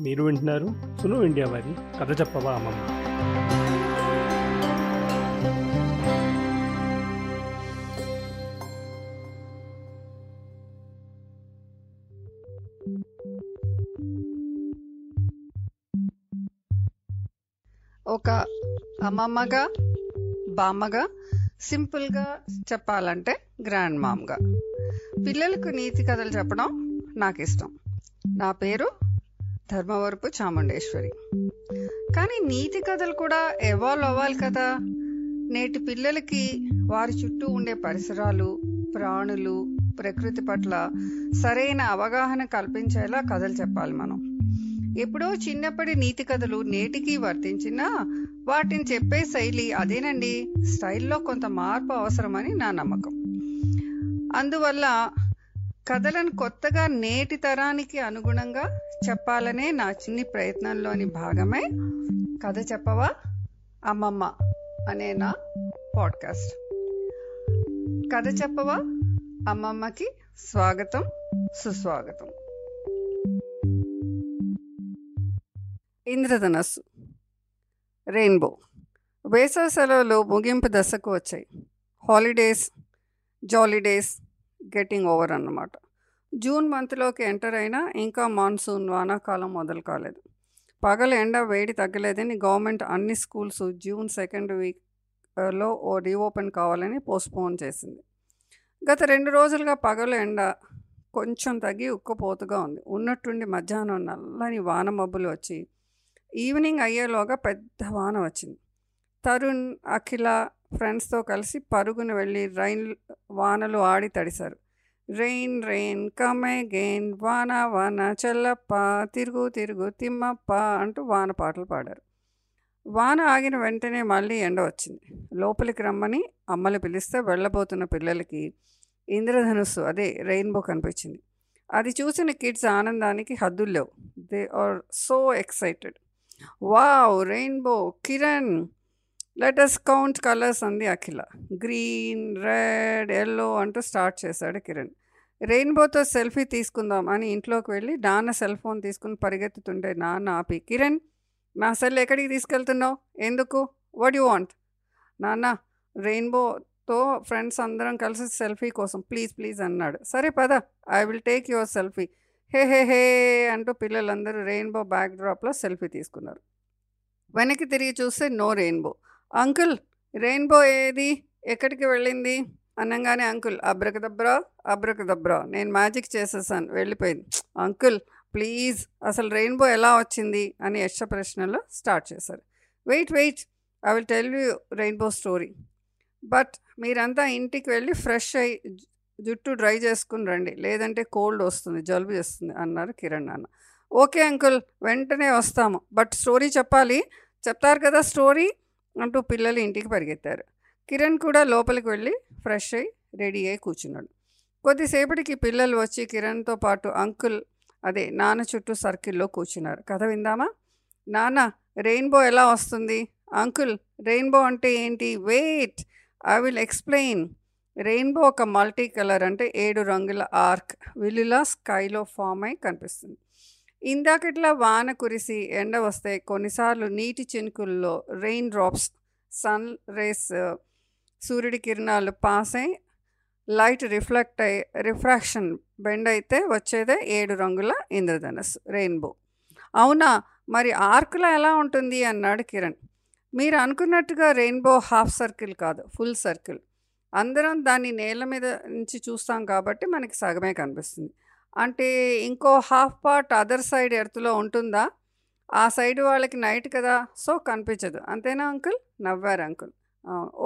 మీరు వింటున్నారు సును ఇండియా వారి కథ చెప్పవా అమ్మమ్మ? ఒక అమ్మమ్మగా బామ్మగా సింపుల్గా చెప్పాలంటే గ్రాండ్ మామ్గా. పిల్లలకు నీతి కథలు చెప్పడం నాకు ఇష్టం నా పేరు ధర్మవరపు చాముండేశ్వరి. కానీ నీతి కథలు కూడా ఎవాల్వ్ అవ్వాలి కదా. నేటి పిల్లలకి వారి చుట్టూ ఉండే పరిసరాలు ప్రాణులు ప్రకృతి పట్ల సరైన అవగాహన కల్పించేలా కథలు చెప్పాలి మనం. ఎప్పుడో చిన్నప్పటి నీతి కథలు నేటికి వర్తించినా వాటిని చెప్పే శైలి అదేనండి. స్టైల్లో కొంత మార్పు అవసరమని నా నమ్మకం. అందువల్ల కథలను కొత్తగా నేటి తరానికి అనుగుణంగా చెప్పాలనే నా చిన్ని ప్రయత్నంలోని భాగమే కథ చెప్పవా? అమ్మమ్మ అనే నా పాడ్కాస్ట్. కథ చెప్పవా? అమ్మమ్మకి స్వాగతం సుస్వాగతం. ఇంద్రధనస్సు. రెయిన్బో. వేసవి సెలవులు ముగింపు దశకు వచ్చాయి. Holidays jolly days getting over అన్నమాట. జూన్ మంత్లోకి ఎంటర్ అయినా ఇంకా మాన్సూన్ వానాకాలం మొదలు కాలేదు. పగల ఎండ వేడి తగ్గలేదని గవర్నమెంట్ అన్ని స్కూల్స్ జూన్ సెకండ్ వీక్లో ఓ రీఓపెన్ కావాలని పోస్ట్పోన్ చేసింది. గత రెండు రోజులుగా పగల ఎండ కొంచెం తగ్గి ఉక్కపోతుగా ఉంది. ఉన్నట్టుండి మధ్యాహ్నం నల్లని వాన మబ్బులు వచ్చి ఈవినింగ్ అయ్యేలోగా పెద్ద వాన వచ్చింది. తరుణ్ అఖిల ఫ్రెండ్స్తో కలిసి పరుగున వెళ్ళి రైన్ వానలు ఆడి తడిశారు. రెయిన్ రెయిన్ కమే గెయిన్ వాన వాన చెల్లప్ప తిరుగు తిరుగు తిమ్మప్ప అంటూ వాన పాటలు పాడారు. వాన ఆగిన వెంటనే మళ్ళీ ఎండ వచ్చింది. లోపలికి రమ్మని అమ్మలు పిలిస్తే వెళ్ళబోతున్న పిల్లలకి ఇంద్రధనుస్సు అదే రెయిన్బో కనిపించింది. అది చూసిన కిడ్స్ ఆనందానికి హద్దులు లేవు. They are so excited. Wow rainbow Kiran let us count colours అంది అఖిల గ్రీన్ రెడ్ ఎల్లో అంటూ స్టార్ట్ చేశాడు కిరణ్. రెయిన్బోతో సెల్ఫీ తీసుకుందాం అని ఇంట్లోకి వెళ్ళి నాన్న సెల్ ఫోన్ తీసుకుని పరిగెత్తుతుంటే నాన్న ఆపి కిరణ్ నా సెల్ ఎక్కడికి తీసుకెళ్తున్నావు? ఎందుకు? వాట్ యు వాంట్ నాన్న రెయిన్బోతో ఫ్రెండ్స్ అందరం కలిసి సెల్ఫీ కోసం ప్లీజ్ ప్లీజ్ అన్నాడు. సరే పద I will take your selfie hey hey hey అంటూ పిల్లలందరూ రెయిన్బో బ్యాక్ డ్రాప్లో సెల్ఫీ తీసుకున్నారు. వెనక్కి తిరిగి చూస్తే నో రెయిన్బో అంకుల్ రెయిన్బో ఏది? ఎక్కడికి వెళ్ళింది? అనగానే అంకుల్ అబ్రకదబ్రా అబ్రకదబ్రా నేను మ్యాజిక్ చేసేసాను వెళ్ళిపోయింది. అంకుల్ ప్లీజ్ అసలు రెయిన్బో ఎలా వచ్చింది? అని యక్ష ప్రశ్నలో స్టార్ట్ చేశారు. Wait wait I will tell you rainbow story. But మీరంతా ఇంటికి వెళ్ళి ఫ్రెష్ అయ్యి జుట్టు డ్రై చేసుకుని రండి. లేదంటే కోల్డ్ వస్తుంది జలుబు చేస్తుంది అన్నారు కిరణ్ నాన్న. ఓకే అంకుల్ వెంటనే వస్తాము. బట్ స్టోరీ చెప్పాలి? చెప్తారు కదా స్టోరీ? అంటూ పిల్లలు ఇంటికి పరిగెత్తారు. కిరణ్ కూడా లోపలికి వెళ్ళి ఫ్రెష్ అయ్యి రెడీ అయి కూర్చున్నాడు. కొద్దిసేపటికి పిల్లలు వచ్చి కిరణ్తో పాటు అంకుల్ అదే నాన్న చుట్టూ సర్కిల్లో కూర్చున్నారు. కథ విందామా? నాన్న రెయిన్బో ఎలా వస్తుంది? అంకుల్ రెయిన్బో అంటే ఏంటి? Wait! I will explain. Rainbow ఒక మల్టీ కలర్ అంటే ఏడు రంగుల ఆర్క్. విలులా స్కైలో ఫామ్ అయి కనిపిస్తుంది. ఇందాకట్లా వాన కురిసి ఎండ వస్తే కొన్నిసార్లు నీటి చినుకుల్లో రెయిన్ డ్రాప్స్ సన్ రేస్ సూర్యుడి కిరణాలు పాస్ అయి లైట్ రిఫ్లెక్ట్ అయి రిఫ్రాక్షన్ బెండ్ అయితే వచ్చేదే ఏడు రంగుల ఇంద్రధనస్సు రెయిన్బో అవునా? మరి ఆర్క్లో ఎలా ఉంటుంది? అన్నాడు కిరణ్. మీరు అనుకున్నట్టుగా రెయిన్బో హాఫ్ సర్కిల్ కాదు ఫుల్ సర్కిల్ అందరం దాన్ని నేల మీద నుంచి చూస్తాం కాబట్టి మనకి సగమే కనిపిస్తుంది. అంటే ఇంకో హాఫ్ పార్ట్ అదర్ సైడ్ ఎర్త్లో ఉంటుందా? ఆ సైడ్ వాళ్ళకి నైట్ కదా సో కనిపించదు. అంతేనా అంకుల్? నవ్వారు అంకుల్.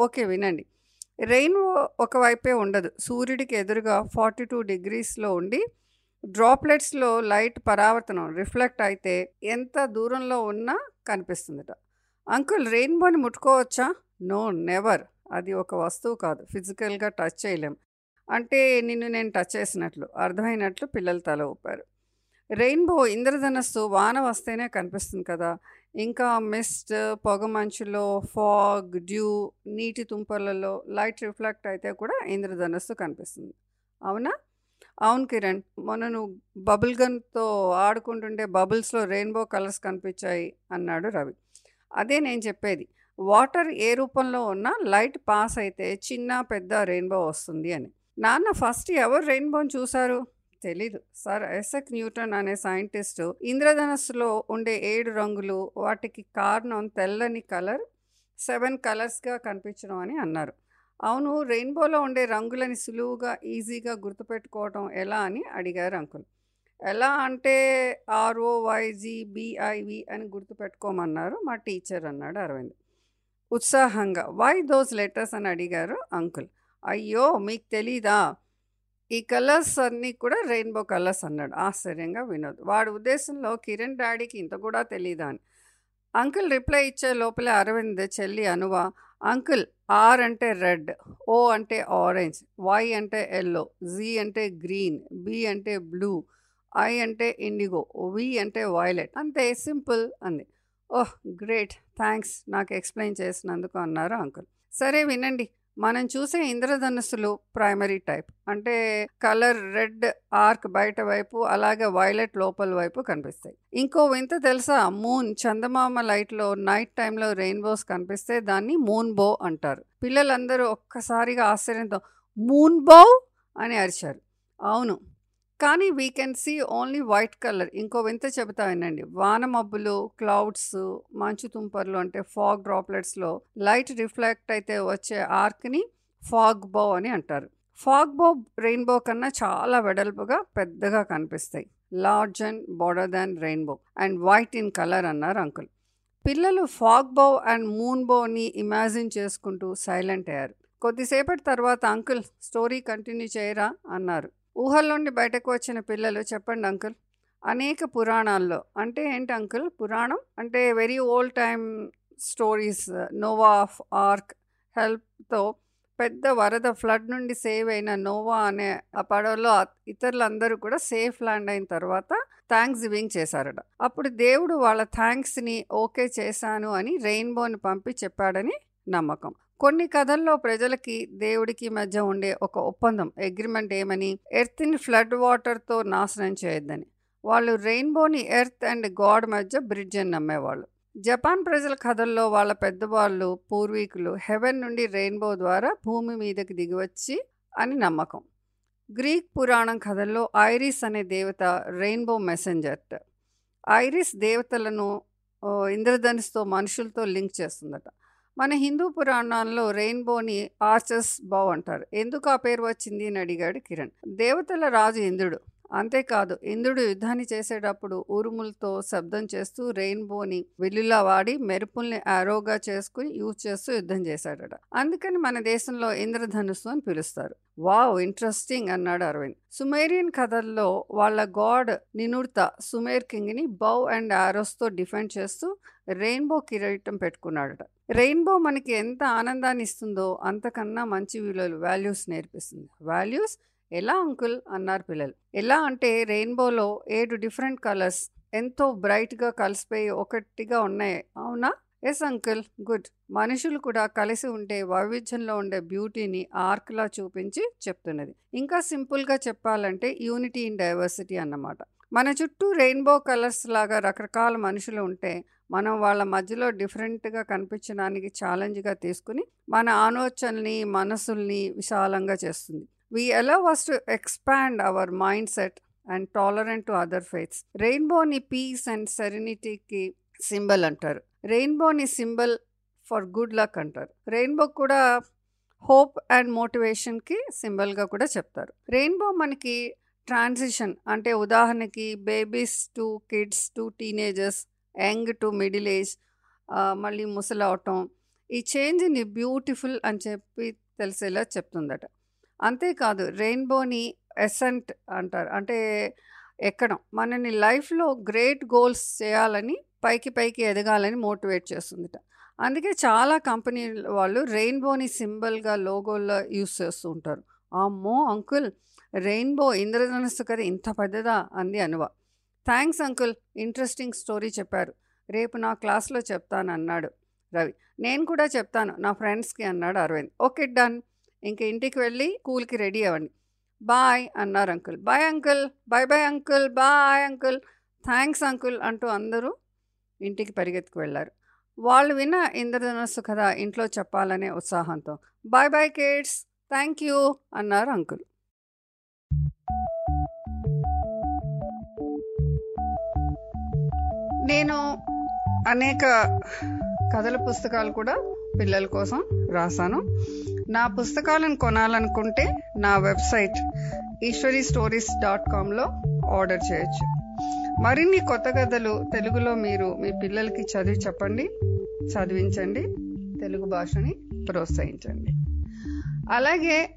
ఓకే వినండి. రెయిన్ ఒకవైపే ఉండదు. సూర్యుడికి ఎదురుగా ఫార్టీ టూ డిగ్రీస్లో ఉండి డ్రాప్లెట్స్లో లైట్ పరావర్తనం రిఫ్లెక్ట్ అయితే ఎంత దూరంలో ఉన్నా కనిపిస్తుందట. అంకుల్ రెయిన్బోని ముట్టుకోవచ్చా? No never. అది ఒక వస్తువు కాదు. ఫిజికల్గా టచ్ చేయలేం. అంటే నిన్ను నేను టచ్ చేసినట్లు అర్థమైనట్లు పిల్లలు తల ఊపారు. రెయిన్బో ఇంద్రధనస్సు వాన వస్తేనే కనిపిస్తుంది కదా. ఇంకా మిస్ట్ పొగ మంచులో ఫాగ్ డ్యూ నీటి తుంపర్లలో లైట్ రిఫ్లెక్ట్ అయితే కూడా ఇంద్రధనస్సు కనిపిస్తుంది. అవునా? అవును కిరణ్ మొన్న నువ్వు బబుల్ గన్తో ఆడుకుంటుంటే బబుల్స్లో రెయిన్బో కలర్స్ కనిపించాయి అన్నాడు రవి. అదే నేను చెప్పేది వాటర్ ఏ రూపంలో ఉన్నా లైట్ పాస్ అయితే చిన్న పెద్ద రెయిన్బో వస్తుంది అని. నాన్న ఫస్ట్ ఎవరు రెయిన్బోని చూశారు? తెలీదు. సార్ ఎస్ఎక్ న్యూటన్ అనే సైంటిస్టు ఇంద్రధనస్సులో ఉండే ఏడు రంగులు వాటికి కారణం తెల్లని కలర్ సెవెన్ కలర్స్గా కనిపించడం అని అన్నారు. అవును రెయిన్బోలో ఉండే రంగులని సులువుగా ఈజీగా గుర్తుపెట్టుకోవడం ఎలా అని అడిగారు అంకుల్. ఎలా అంటే ఆర్ఓవైజీబిఐవి అని గుర్తుపెట్టుకోమన్నారు మా టీచర్ అన్నాడు అరవింద్. ఉత్సాహంగా వై దోస్ లెటర్స్? అని అడిగారు అంకుల్. అయ్యో! మీకు తెలీదా? ఈ కలర్స్ అన్నీ కూడా రెయిన్బో కలర్స్ అన్నాడు. ఆశ్చర్యంగా వినోద్. వాడి ఉద్దేశంలో కిరణ్ డాడీకి ఇంత కూడా తెలీదా అని. అంకుల్ రిప్లై ఇచ్చే లోపలే అరవింద్ చెల్లి అనువ అంకుల్ ఆర్ అంటే రెడ్ ఓ అంటే ఆరెంజ్ వై అంటే ఎల్లో జీ అంటే గ్రీన్ బి అంటే బ్లూ ఐ అంటే ఇండిగో వి అంటే వైలెట్. అంతే సింపుల్ అంది. ఓహ్! గ్రేట్. థ్యాంక్స్ నాకు ఎక్స్ప్లెయిన్ చేసినందుకు అన్నారు అంకుల్. సరే వినండి. మనం చూసే ఇంద్రధనుస్సులు ప్రైమరీ టైప్ అంటే కలర్ రెడ్ ఆర్క్ బయట వైపు అలాగే వైలెట్ లోపల వైపు కనిపిస్తాయి. ఇంకో వింత తెలుసా? మూన్ చందమామ లైట్లో నైట్ టైంలో రెయిన్బోస్ కనిపిస్తే దాన్ని మూన్ బో అంటారు. పిల్లలందరూ ఒక్కసారిగా ఆశ్చర్యంతో మూన్ బో అని అరిచారు. అవును. కానీ we can see only white colour ఇంకో వింత చెబుతా వినండి. వాన మబ్బులు క్లౌడ్స్ మంచు తుంపర్లు అంటే ఫాగ్ డ్రాప్లెట్స్లో లైట్ రిఫ్లెక్ట్ అయితే వచ్చే ఆర్క్ని ఫాగ్ బో అని అంటారు. ఫాగ్ బో రెయిన్బో కన్నా చాలా వెడల్పుగా పెద్దగా కనిపిస్తాయి. Large and broader than rainbow and white in colour అన్నారు అంకుల్ పిల్లలు ఫాగ్ బో అండ్ మూన్ బోని ఇమాజిన్ చేసుకుంటూ సైలెంట్ అయ్యారు. కొద్దిసేపటి తర్వాత అంకుల్ స్టోరీ కంటిన్యూ చేయరా? అన్నారు. ఊహల్లోండి బయటకు వచ్చిన పిల్లలు చెప్పండి అంకుల్. అనేక పురాణాల్లో అంటే ఏంటి అంకుల్? పురాణం? అంటే very old time stories Noah of ark హెల్ప్తో పెద్ద వరద ఫ్లడ్ నుండి సేవ్ అయిన నోవా అనే ఆ పడవలో ఇతరులందరూ కూడా సేఫ్ ల్యాండ్ అయిన తర్వాత థ్యాంక్స్ గివింగ్ చేశారట. అప్పుడు దేవుడు వాళ్ళ థ్యాంక్స్ని ఓకే చేశాను అని రెయిన్బోని పంపి చెప్పాడని నమ్మకం. కొన్ని కథల్లో ప్రజలకి దేవుడికి మధ్య ఉండే ఒక ఒప్పందం అగ్రిమెంట్ ఏమని ఎర్త్ని ఫ్లడ్ వాటర్తో నాశనం చేయొద్దని. వాళ్ళు రెయిన్బోని ఎర్త్ అండ్ గాడ్ మధ్య బ్రిడ్జ్ అని నమ్మేవాళ్ళు. జపాన్ ప్రజల కథల్లో వాళ్ళ పెద్దవాళ్ళు పూర్వీకులు హెవెన్ నుండి రెయిన్బో ద్వారా భూమి మీదకి దిగివచ్చి అని నమ్మకం. గ్రీక్ పురాణం కథల్లో ఐరిస్ అనే దేవత రెయిన్బో మెసెంజర్ట్ ఐరిస్ దేవతలను ఇంద్రధనుస్తో మనుషులతో లింక్ చేస్తుందట. మన హిందూ పురాణాల్లో రెయిన్బోని ఆర్చస్ బావ్ అంటారు. ఎందుకు ఆ పేరు వచ్చింది అని అడిగాడు కిరణ్. దేవతల రాజు ఇంద్రుడు. అంతేకాదు ఇంద్రుడు యుద్ధాన్ని చేసేటప్పుడు ఉరుములతో శబ్దం చేస్తూ రెయిన్బోని వెల్లులా వాడి మెరుపుల్ని ఆరోగా చేసుకుని యూజ్ చేస్తూ యుద్ధం చేశాడట. అందుకని మన దేశంలో ఇంద్రధనుస్సు అని పిలుస్తారు. వావ్ ఇంట్రెస్టింగ్ అన్నాడు అరవింద్. సుమేరియన్ కథల్లో వాళ్ళ గాడ్ నినుర్త సుమేర్ కింగ్ని బౌ అండ్ ఆరోస్తో డిఫెండ్ చేస్తూ రెయిన్బో కిరీటం పెట్టుకున్నాడట. రెయిన్బో మనకి ఎంత ఆనందాన్ని ఇస్తుందో అంతకన్నా మంచి విలువలు వాల్యూస్ నేర్పిస్తుంది. వాల్యూస్ ఎలా అంకుల్? అన్నారు పిల్లలు. ఎలా అంటే రెయిన్బోలో ఏడు డిఫరెంట్ కలర్స్ ఎంతో బ్రైట్గా కలిసిపోయి ఒకటిగా ఉన్నాయి. అవునా? Yes uncle. గుడ్. మనుషులు కూడా కలిసి ఉండే వైవిధ్యంలో ఉండే బ్యూటీని ఆర్క్లా చూపించి చెప్తున్నది. ఇంకా సింపుల్గా చెప్పాలంటే యూనిటీ ఇన్ డైవర్సిటీ అన్నమాట. మన చుట్టూ రెయిన్బో కలర్స్ లాగా రకరకాల మనుషులు ఉంటే మనం వాళ్ళ మధ్యలో డిఫరెంట్గా కనిపించడానికి ఛాలెంజ్గా తీసుకుని మన ఆలోచనల్ని మనసుల్ని విశాలంగా చేస్తుంది. We allow us to expand our mind set and tolerant to other faiths రెయిన్బోని peace and సెరెనిటీకి సింబల్ అంటారు రెయిన్బోని సింబల్ ఫర్ గుడ్ లక్ అంటారు రెయిన్బో కూడా హోప్ అండ్ మోటివేషన్కి సింబల్గా కూడా చెప్తారు రెయిన్బో మనకి ట్రాన్సిషన్ అంటే ఉదాహరణకి babies to kids to teenagers young to middle age మళ్ళీ ముసలవటం ఈ చేంజ్ని బ్యూటిఫుల్ అని చెప్పి తెలిసేలా చెప్తుందట అంతేకాదు రెయిన్బోని ఎసెంట్ అంటారు. అంటే ఎక్కడం. మనని లైఫ్లో గ్రేట్ గోల్స్ చేయాలని పైకి పైకి ఎదగాలని మోటివేట్ చేస్తుందిట. అందుకే చాలా కంపెనీ వాళ్ళు రెయిన్బోని సింబల్గా లోగోల్లో యూస్ చేస్తూ ఉంటారు. అమ్మో అంకుల్! రెయిన్బో ఇంద్రధనుస్సు కదా ఇంత పెద్దదా? అంది Anuva. Thanks uncle! Interesting story చెప్పారు. రేపు నా క్లాస్లో చెప్తాను అన్నాడు రవి. నేను కూడా చెప్తాను. నా ఫ్రెండ్స్కి అన్నాడు అరవింద్. Okay done. ఇంక ఇంటికి వెళ్ళి స్కూల్కి రెడీ అవ్వండి. బాయ్ అన్నారు uncle. Bye uncle bye bye uncle bye uncle. Thanks uncle అంటూ అందరూ ఇంటికి పరిగెత్తుకు వెళ్ళారు. వాళ్ళు విన్న ఇంద్రధనస్సు కథ ఇంట్లో చెప్పాలనే ఉత్సాహంతో bye bye kids thank you అన్నారు అంకుల్. నేను అనేక కథల పుస్తకాలు కూడా పిల్లల కోసం రాశాను. నా పుస్తకాలను కొనాలనుకుంటే నా వెబ్సైట్ ఈశ్వరీ స్టోరీస్ డాట్ కామ్లో ఆర్డర్ చేయొచ్చు. మరిన్ని కొత్త కథలు తెలుగులో మీరు మీ పిల్లలకి చదివి చెప్పండి చదివించండి తెలుగు భాషని ప్రోత్సహించండి. అలాగే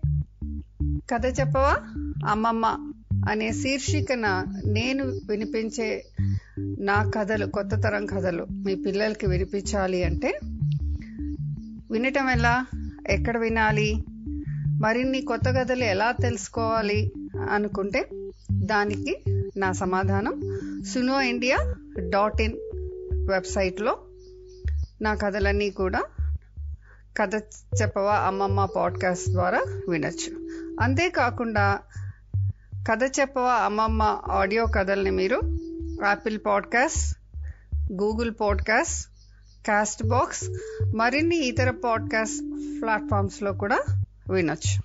కథ చెప్పవా? అమ్మమ్మ అనే శీర్షికన నేను వినిపించే నా కథలు కొత్త తరం కథలు మీ పిల్లలకి వినిపించాలి అంటే వినటం ఎలా? ఎక్కడ వినాలి? మరిన్ని కొత్త కథలు ఎలా తెలుసుకోవాలి అనుకుంటే దానికి నా సమాధానం సునో ఇండియా డాట్ ఇన్ వెబ్సైట్లో నా కథలన్నీ కూడా కథ చెప్పవా అమ్మమ్మ పాడ్కాస్ట్ ద్వారా వినొచ్చు. అంతేకాకుండా కథ చెప్పవా అమ్మమ్మ ఆడియో కథల్ని మీరు Apple podcast Google podcast Castbox మరిన్ని ఇతర పాడ్కాస్ట్ ప్లాట్ఫామ్స్లో కూడా వినొచ్చు.